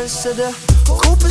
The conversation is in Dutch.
me de groepen